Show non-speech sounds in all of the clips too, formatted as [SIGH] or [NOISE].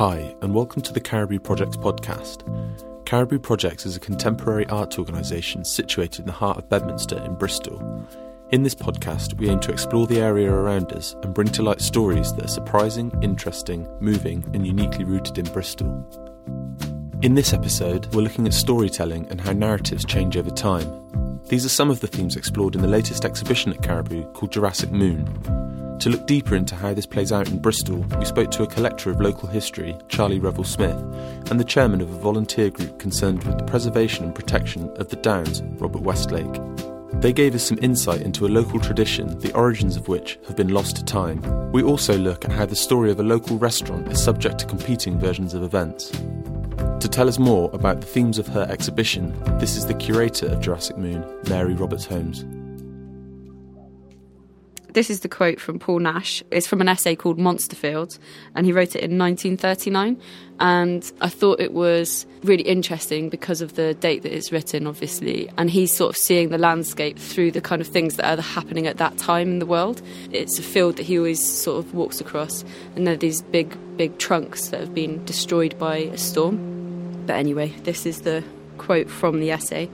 Hi, and welcome to the Caraboo Projects podcast. Caraboo Projects is a contemporary arts organisation situated in the heart of Bedminster in Bristol. In this podcast, we aim to explore the area around us and bring to light stories that are surprising, interesting, moving, and uniquely rooted in Bristol. In this episode, we're looking at storytelling and how narratives change over time. These are some of the themes explored in the latest exhibition at Caraboo called Jurassic Moon. To look deeper into how this plays out in Bristol, we spoke to a collector of local history, Charlie Revelle-Smith, and the chairman of a volunteer group concerned with the preservation and protection of the Downs, Robert Westlake. They gave us some insight into a local tradition, the origins of which have been lost to time. We also look at how the story of a local restaurant is subject to competing versions of events. To tell us more about the themes of her exhibition, this is the curator of Jurassic Moon, Mary Roberts Holmes. This is the quote from Paul Nash. It's from an essay called Monsterfields, and he wrote it in 1939. And I thought it was really interesting because of the date that it's written, obviously. And he's sort of seeing the landscape through the kind of things that are happening at that time in the world. It's a field that he always sort of walks across, and there are these big, big trunks that have been destroyed by a storm. But anyway, this is the quote from the essay.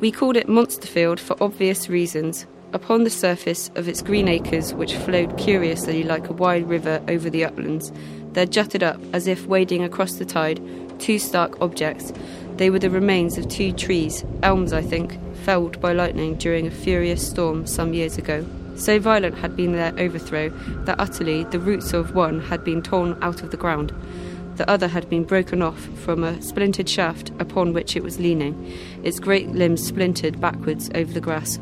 We called it Monsterfield for obvious reasons. Upon the surface of its green acres, which flowed curiously like a wide river over the uplands, there jutted up, as if wading across the tide, two stark objects. They were the remains of two trees, elms, I think, felled by lightning during a furious storm some years ago. So violent had been their overthrow that utterly the roots of one had been torn out of the ground. The other had been broken off from a splintered shaft upon which it was leaning, its great limbs splintered backwards over the grass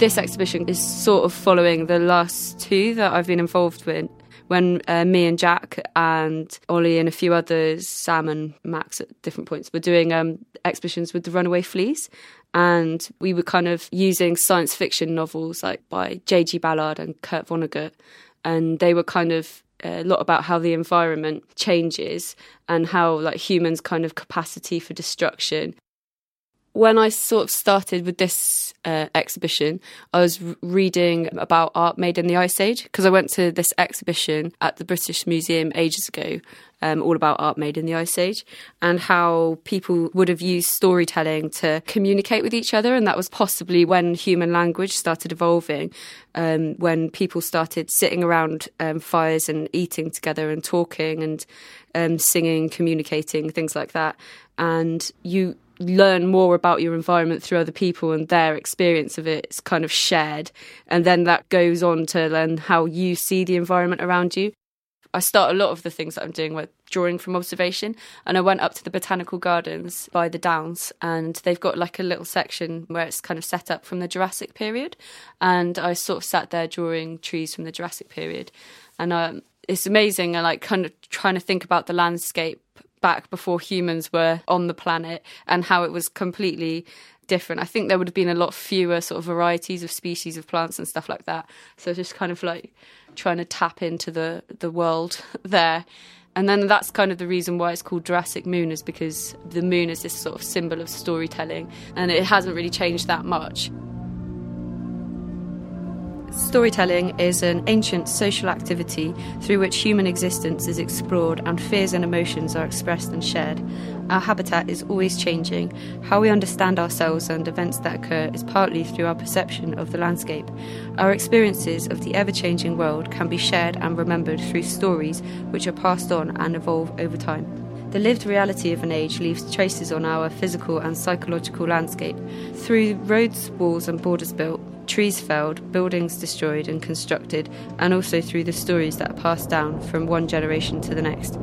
this exhibition is sort of following the last two that I've been involved with. When uh, me and Jack and Ollie and a few others, Sam and Max at different points, were doing um, exhibitions with the Runaway Fleas, and we were kind of using science fiction novels like by J.G. Ballard and Kurt Vonnegut, and they were kind of a lot about how the environment changes and how like humans kind of capacity for destruction when I sort of started with this uh, exhibition, I was reading about art made in the Ice Age because I went to this exhibition at the British Museum ages ago, um, all about art made in the Ice Age and how people would have used storytelling to communicate with each other. And that was possibly when human language started evolving, um, when people started sitting around um, fires and eating together and talking and um, singing, communicating, things like that. And you learn more about your environment through other people and their experience of it is kind of shared. And then that goes on to learn how you see the environment around you. I start a lot of the things that I'm doing with drawing from observation. And I went up to the botanical gardens by the Downs, and they've got like a little section where it's kind of set up from the Jurassic period. And I sort of sat there drawing trees from the Jurassic period. And um, it's amazing. I like kind of trying to think about the landscape back before humans were on the planet and how it was completely different. I think there would have been a lot fewer sort of varieties of species of plants and stuff like that. So just kind of like trying to tap into the the world [LAUGHS] there. And then that's kind of the reason why it's called Jurassic Moon is because the moon is this sort of symbol of storytelling and it hasn't really changed that much. Storytelling is an ancient social activity through which human existence is explored and fears and emotions are expressed and shared. Our habitat is always changing. How we understand ourselves and events that occur is partly through our perception of the landscape. Our experiences of the ever changing world can be shared and remembered through stories which are passed on and evolve over time. The lived reality of an age leaves traces on our physical and psychological landscape. Through roads, walls, and borders built, trees felled, buildings destroyed and constructed, and also through the stories that are passed down from one generation to the next.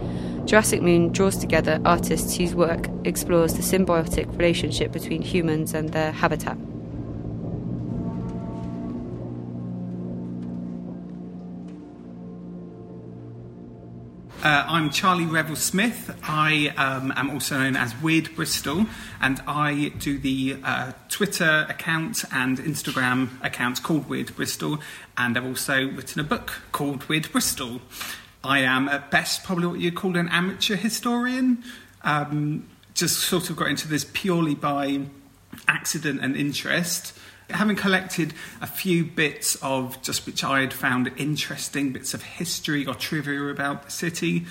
Jurassic Moon draws together artists whose work explores the symbiotic relationship between humans and their habitat. Uh, I'm Charlie Revelle-Smith. I um, am also known as Weird Bristol, and I do the uh, Twitter account and Instagram account called Weird Bristol, and I've also written a book called Weird Bristol. I am at best probably what you'd call an amateur historian. Um, just sort of got into this purely by accident and interest. Having collected a few bits of just which I had found interesting, bits of history or trivia about the city,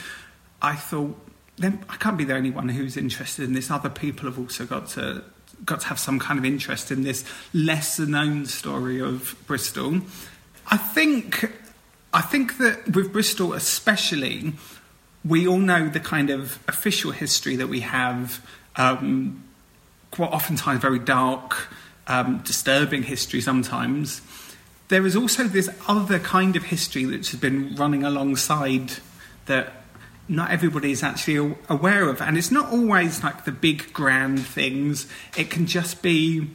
I thought, then I can't be the only one who's interested in this. Other people have also got to got to have some kind of interest in this lesser known story of Bristol. I think I think that with Bristol especially, we all know the kind of official history that we have, um, quite oftentimes very dark, um, disturbing history sometimes. There is also this other kind of history that's been running alongside that not everybody is actually aware of. And it's not always like the big grand things, it can just be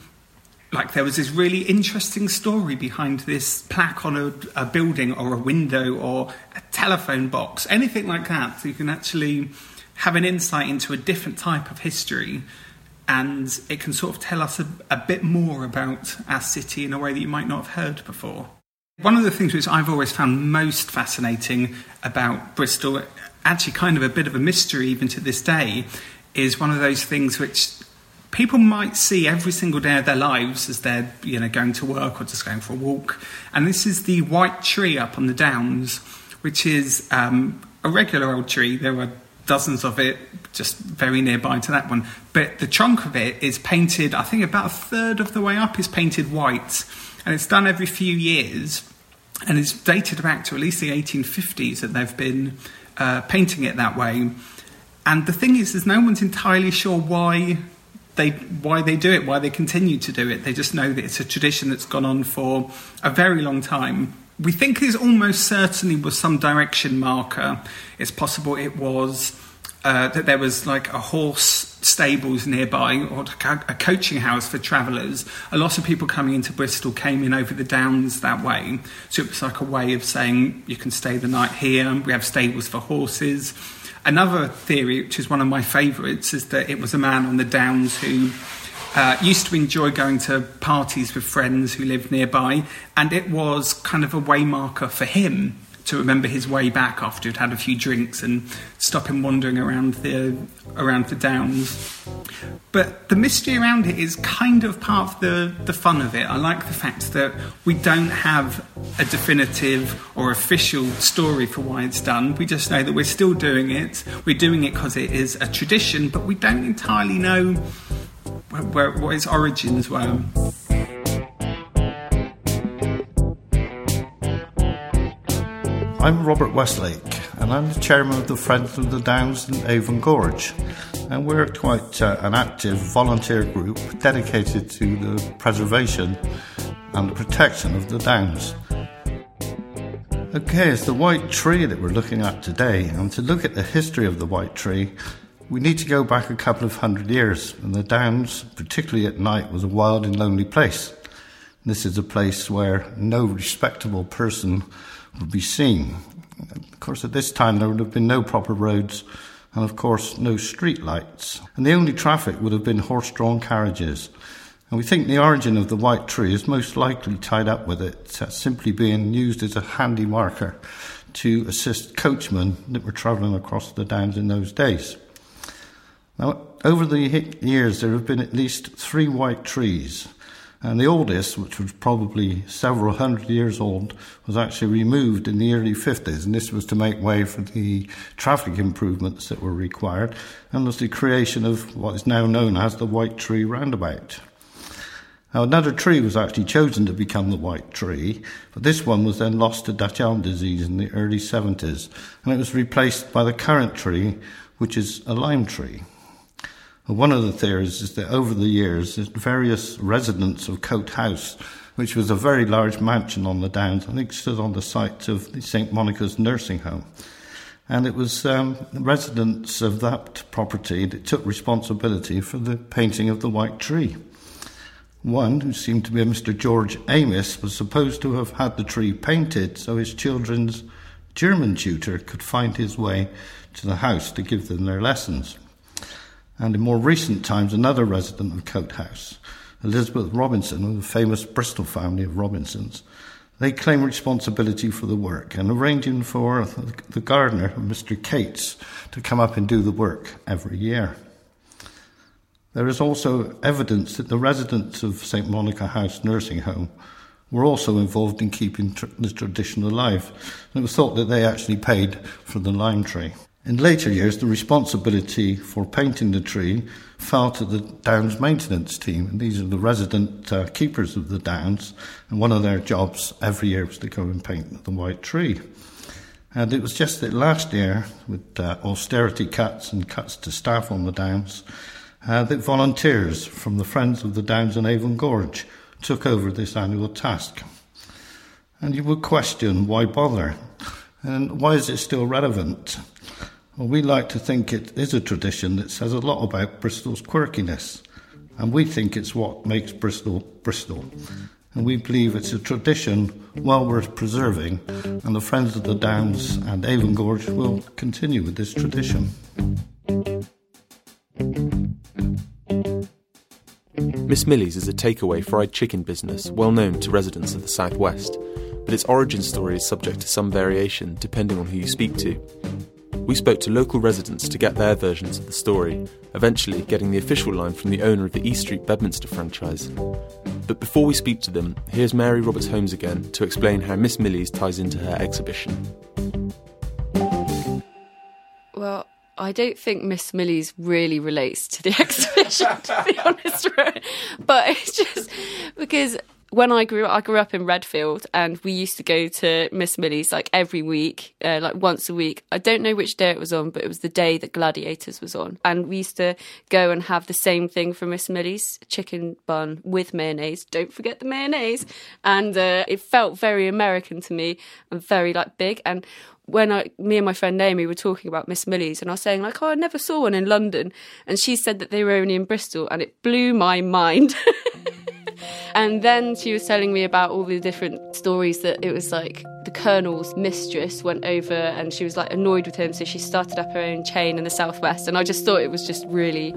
like there was this really interesting story behind this plaque on a, a, building or a window or a telephone box, anything like that. So you can actually have an insight into a different type of history and it can sort of tell us a, a bit more about our city in a way that you might not have heard before. One of the things which I've always found most fascinating about Bristol, actually kind of a bit of a mystery even to this day, is one of those things which people might see every single day of their lives as they're you know going to work or just going for a walk. And this is the white tree up on the downs, which is um, a regular old tree. There are dozens of it just very nearby to that one. But the trunk of it is painted. I think about a third of the way up is painted white, and it's done every few years. And it's dated back to at least the 1850s that they've been uh, painting it that way. And the thing is, is no one's entirely sure why they why they do it, why they continue to do it. They just know that it's a tradition that's gone on for a very long time. We think there almost certainly was some direction marker. It's possible it was uh, that there was like a horse stables nearby or a coaching house for travellers. A lot of people coming into Bristol came in over the downs that way. So it was like a way of saying you can stay the night here. We have stables for horses. Another theory, which is one of my favourites, is that it was a man on the Downs who uh, used to enjoy going to parties with friends who lived nearby, and it was kind of a waymarker for him to remember his way back after he'd had a few drinks and stop him wandering around the around the downs. But the mystery around it is kind of part of the, the fun of it. I like the fact that we don't have a definitive or official story for why it's done. We just know that we're still doing it. We're doing it because it is a tradition, but we don't entirely know where, what its origins were. I'm Robert Westlake, and I'm the chairman of the Friends of the Downs in Avon Gorge. And we're quite uh, an active volunteer group dedicated to the preservation and the protection of the Downs. Okay, it's the white tree that we're looking at today, and to look at the history of the white tree, we need to go back a couple of hundred years, and the Downs, particularly at night, was a wild and lonely place. This is a place where no respectable person would be seen. Of course, at this time there would have been no proper roads and, of course, no street lights. And the only traffic would have been horse drawn carriages. And we think the origin of the white tree is most likely tied up with it, uh, simply being used as a handy marker to assist coachmen that were travelling across the downs in those days. Now, over the years, there have been at least three white trees and the oldest, which was probably several hundred years old, was actually removed in the early 50s. And this was to make way for the traffic improvements that were required and was the creation of what is now known as the White Tree Roundabout. Now, another tree was actually chosen to become the white tree, but this one was then lost to Dutch elm disease in the early 70s, and it was replaced by the current tree, which is a lime tree. One of the theories is that over the years, various residents of Cote House, which was a very large mansion on the Downs, I think stood on the site of St. Monica's nursing home. And it was um, residents of that property that took responsibility for the painting of the white tree. One, who seemed to be a Mr. George Amos, was supposed to have had the tree painted so his children's German tutor could find his way to the house to give them their lessons and in more recent times, another resident of Cote House, Elizabeth Robinson, of the famous Bristol family of Robinsons. They claim responsibility for the work and arranging for the gardener, Mr. Cates, to come up and do the work every year. There is also evidence that the residents of St Monica House Nursing Home were also involved in keeping tr- the tradition alive. And it was thought that they actually paid for the lime tree. In later years, the responsibility for painting the tree fell to the Downs maintenance team, and these are the resident uh, keepers of the Downs. And one of their jobs every year was to go and paint the white tree. And it was just that last year, with uh, austerity cuts and cuts to staff on the Downs, uh, that volunteers from the Friends of the Downs and Avon Gorge took over this annual task. And you would question why bother? And why is it still relevant? Well, we like to think it is a tradition that says a lot about Bristol's quirkiness. And we think it's what makes Bristol Bristol. And we believe it's a tradition well worth preserving. And the Friends of the Downs and Avon Gorge will continue with this tradition. Miss Millie's is a takeaway fried chicken business well known to residents of the southwest, but its origin story is subject to some variation depending on who you speak to. We spoke to local residents to get their versions of the story, eventually getting the official line from the owner of the East Street Bedminster franchise. But before we speak to them, here's Mary Roberts Holmes again to explain how Miss Millie's ties into her exhibition. Well, I don't think Miss Millie's really relates to the [LAUGHS] exhibition, to be honest. But it's just because when I grew up, I grew up in Redfield, and we used to go to Miss Millie's like every week, uh, like once a week. I don't know which day it was on, but it was the day that Gladiators was on, and we used to go and have the same thing from Miss Millie's chicken bun with mayonnaise. Don't forget the mayonnaise, and uh, it felt very American to me and very like big. And when I, me and my friend Naomi were talking about Miss Millie's, and I was saying like, oh, I never saw one in London, and she said that they were only in Bristol, and it blew my mind. [LAUGHS] and then she was telling me about all the different stories that it was like the colonel's mistress went over and she was like annoyed with him, so she started up her own chain in the southwest, and I just thought it was just really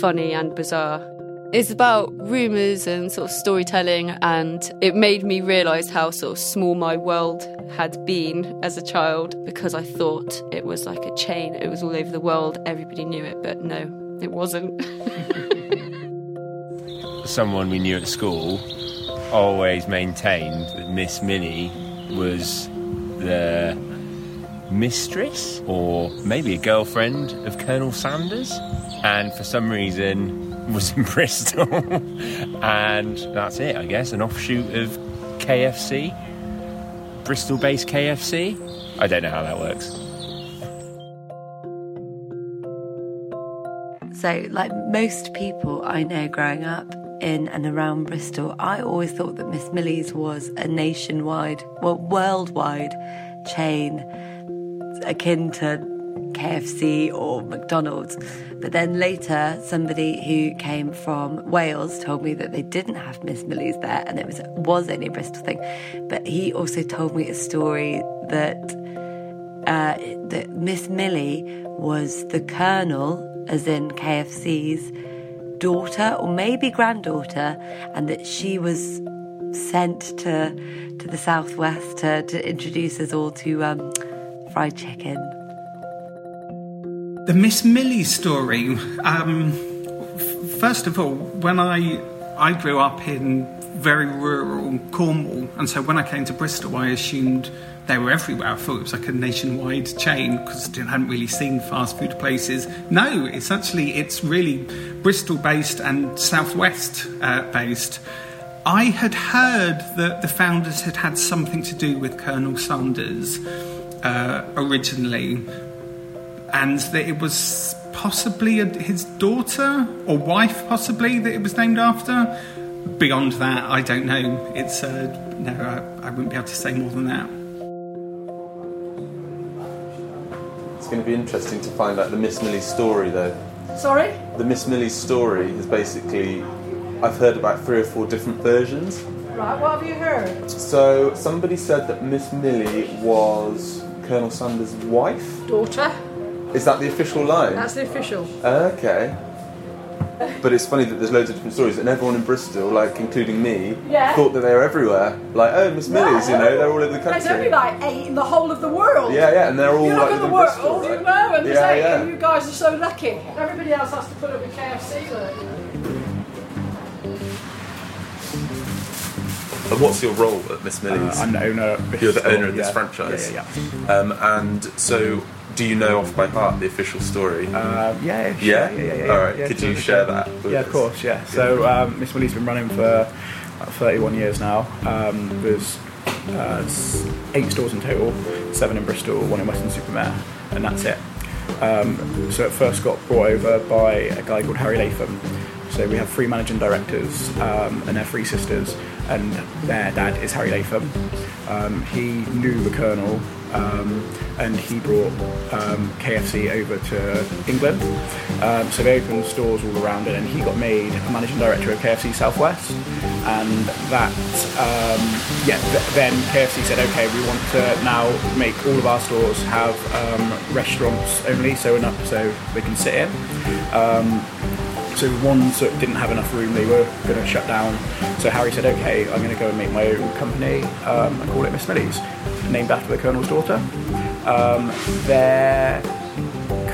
funny and bizarre. It's about rumours and sort of storytelling, and it made me realise how sort of small my world had been as a child because I thought it was like a chain, it was all over the world, everybody knew it, but no, it wasn't. [LAUGHS] Someone we knew at school always maintained that Miss Minnie was the mistress or maybe a girlfriend of Colonel Sanders, and for some reason was in [LAUGHS] Bristol, and that's it, I guess, an offshoot of KFC, Bristol based KFC. I don't know how that works. So, like most people I know growing up in and around Bristol, I always thought that Miss Millie's was a nationwide, well, worldwide chain akin to KFC or McDonald's. But then later, somebody who came from Wales told me that they didn't have Miss Millie's there, and it was was only a Bristol thing. But he also told me a story that uh, that Miss Millie was the Colonel, as in KFC's daughter or maybe granddaughter, and that she was sent to to the southwest to, to introduce us all to um, fried chicken. The Miss Millie story. Um, f- first of all, when I I grew up in very rural Cornwall, and so when I came to Bristol, I assumed they were everywhere. I thought it was like a nationwide chain because I hadn't really seen fast food places. No, it's actually it's really Bristol based and southwest uh, based. I had heard that the founders had had something to do with Colonel Sanders uh, originally, and that it was possibly a, his daughter or wife, possibly that it was named after. Beyond that, I don't know. It's uh, no, I, I wouldn't be able to say more than that. It's going to be interesting to find out the Miss Millie story, though. Sorry? The Miss Millie story is basically, I've heard about three or four different versions. Right, what have you heard? So somebody said that Miss Millie was Colonel Sanders' wife. Daughter. Is that the official line? That's the official. Okay. But it's funny that there's loads of different stories, and everyone in Bristol, like including me, Yeah. thought that they were everywhere. Like, oh, Miss Millie's, you know, they're all over the country. There's country. only like eight in the whole of the world. Yeah, yeah, and they're all You like look at live the world, Bristol, right? you know, and there's Yeah, eight, yeah. and you guys are so lucky. Everybody else has to put up with KFC. Like. And what's your role at Miss Uh, Millie's? I'm the owner. Of You're the store, owner of this yeah. franchise. Yeah, yeah, Um, and so, do you know off by heart the official story? yeah. Um, yeah, sure, Yeah? yeah, yeah, yeah. All right. yeah, Could you share that Yeah, us? of course. Yeah. So um, Miss Millie's been running for about 31 years now. Um, there's uh, eight stores in total, seven in Bristol, one in Weston-super-Mare, and that's it. Um, so it first got brought over by a guy called Harry Latham. So we have three managing directors, um, and they're three sisters, and their dad is Harry Latham. Um, he knew the Colonel, um, and he brought um, KFC over to England. Um, so they opened stores all around it, and he got made a managing director of KFC Southwest. And that, um, yeah, th- then KFC said, okay, we want to now make all of our stores have restaurants only, so enough so they can sit in. So ones that didn't have enough room, they were going to shut down. So Harry said, "Okay, I'm going to go and make my own company um, and call it Miss Millie's, named after the Colonel's daughter." Um, their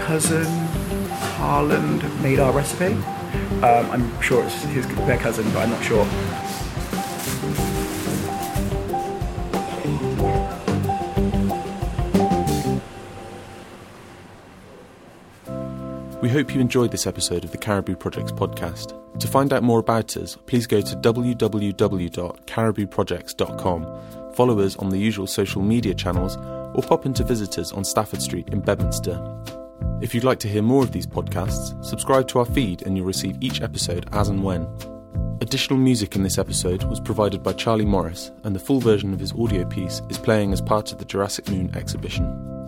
cousin Harland made our recipe. Um, I'm sure it's his their cousin, but I'm not sure. We hope you enjoyed this episode of the Caraboo Projects podcast. To find out more about us, please go to www.carabooprojects.com, follow us on the usual social media channels, or pop in to visit us on Stafford Street in Bedminster. If you'd like to hear more of these podcasts, subscribe to our feed and you'll receive each episode as and when. Additional music in this episode was provided by Charlie Morris, and the full version of his audio piece is playing as part of the Jurassic Moon exhibition.